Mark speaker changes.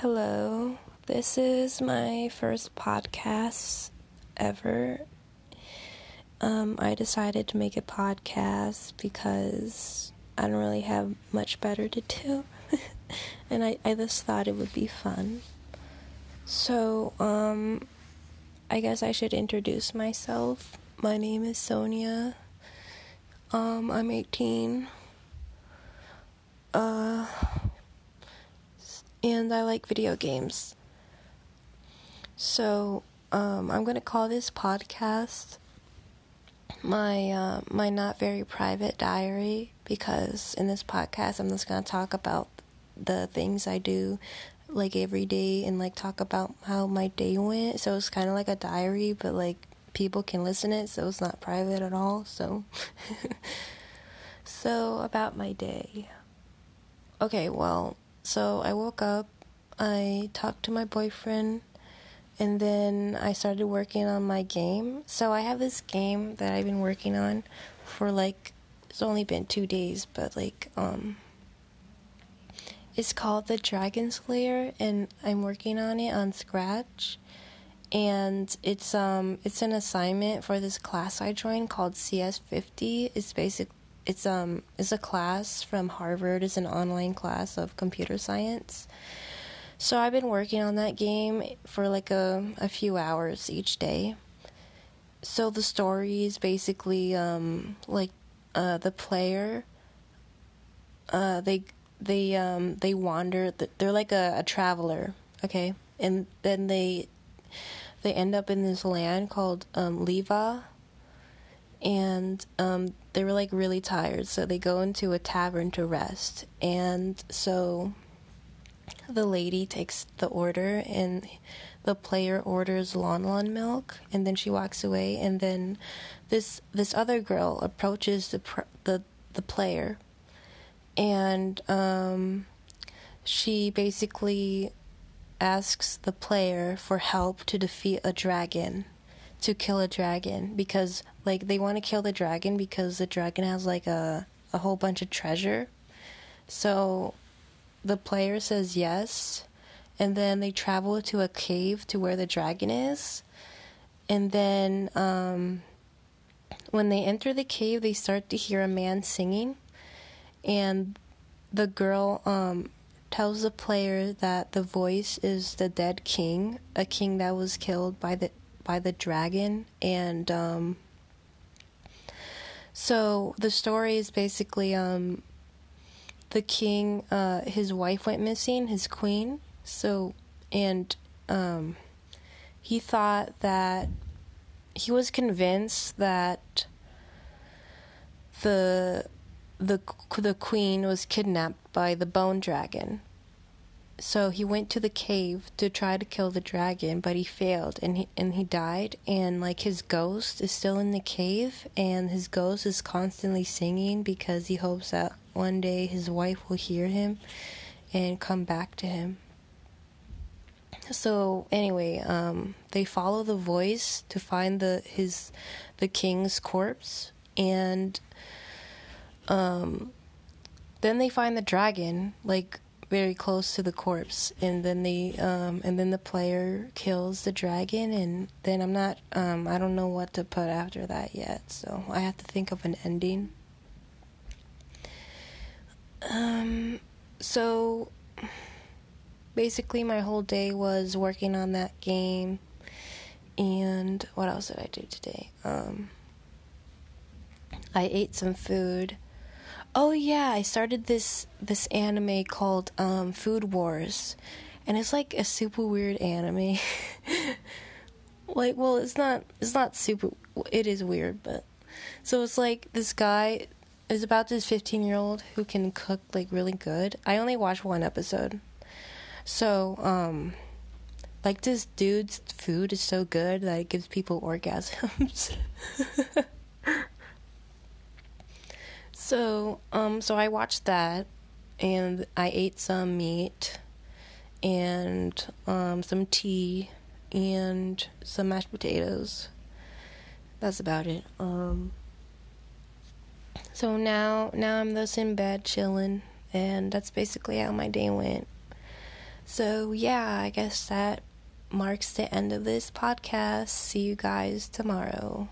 Speaker 1: Hello, this is my first podcast ever. Um, I decided to make a podcast because I don't really have much better to do, and I, I just thought it would be fun. So, um, I guess I should introduce myself. My name is Sonia. Um, I'm 18. Uh, and I like video games. So, um, I'm gonna call this podcast my uh, my not very private diary because in this podcast I'm just gonna talk about the things I do like every day and like talk about how my day went. So it's kind of like a diary, but like people can listen it, so it's not private at all. So, so about my day. Okay, well, so I woke up, I talked to my boyfriend, and then I started working on my game. So I have this game that I've been working on for like it's only been 2 days, but like um it's called the Dragon Slayer and I'm working on it on Scratch. And it's um it's an assignment for this class I joined called CS50. It's basic it's um it's a class from Harvard. It's an online class of computer science. So I've been working on that game for like a a few hours each day. So the story is basically um like uh the player uh they they um they wander they're like a, a traveler, okay? And then they they end up in this land called um Leva and um, they were like really tired, so they go into a tavern to rest. And so the lady takes the order, and the player orders Lon Lon milk, and then she walks away. And then this this other girl approaches the pr- the the player, and um, she basically asks the player for help to defeat a dragon to kill a dragon because like they want to kill the dragon because the dragon has like a a whole bunch of treasure. So the player says yes and then they travel to a cave to where the dragon is. And then um when they enter the cave, they start to hear a man singing and the girl um tells the player that the voice is the dead king, a king that was killed by the by the dragon and um so the story is basically um the king uh his wife went missing his queen so and um he thought that he was convinced that the the the queen was kidnapped by the bone dragon so he went to the cave to try to kill the dragon but he failed and he and he died. And like his ghost is still in the cave and his ghost is constantly singing because he hopes that one day his wife will hear him and come back to him. So anyway um they follow the voice to find the his the king's corpse and um then they find the dragon like very close to the corpse and then they um and then the player kills the dragon and then I'm not um I don't know what to put after that yet so I have to think of an ending. Um so basically my whole day was working on that game and what else did I do today? Um I ate some food Oh yeah, I started this this anime called um, Food Wars, and it's like a super weird anime. like, well, it's not it's not super. It is weird, but so it's like this guy is about this fifteen year old who can cook like really good. I only watched one episode, so um, like this dude's food is so good that it gives people orgasms. So, um, so I watched that, and I ate some meat, and um, some tea, and some mashed potatoes. That's about it. Um, so now, now I'm just in bed chilling, and that's basically how my day went. So, yeah, I guess that marks the end of this podcast. See you guys tomorrow.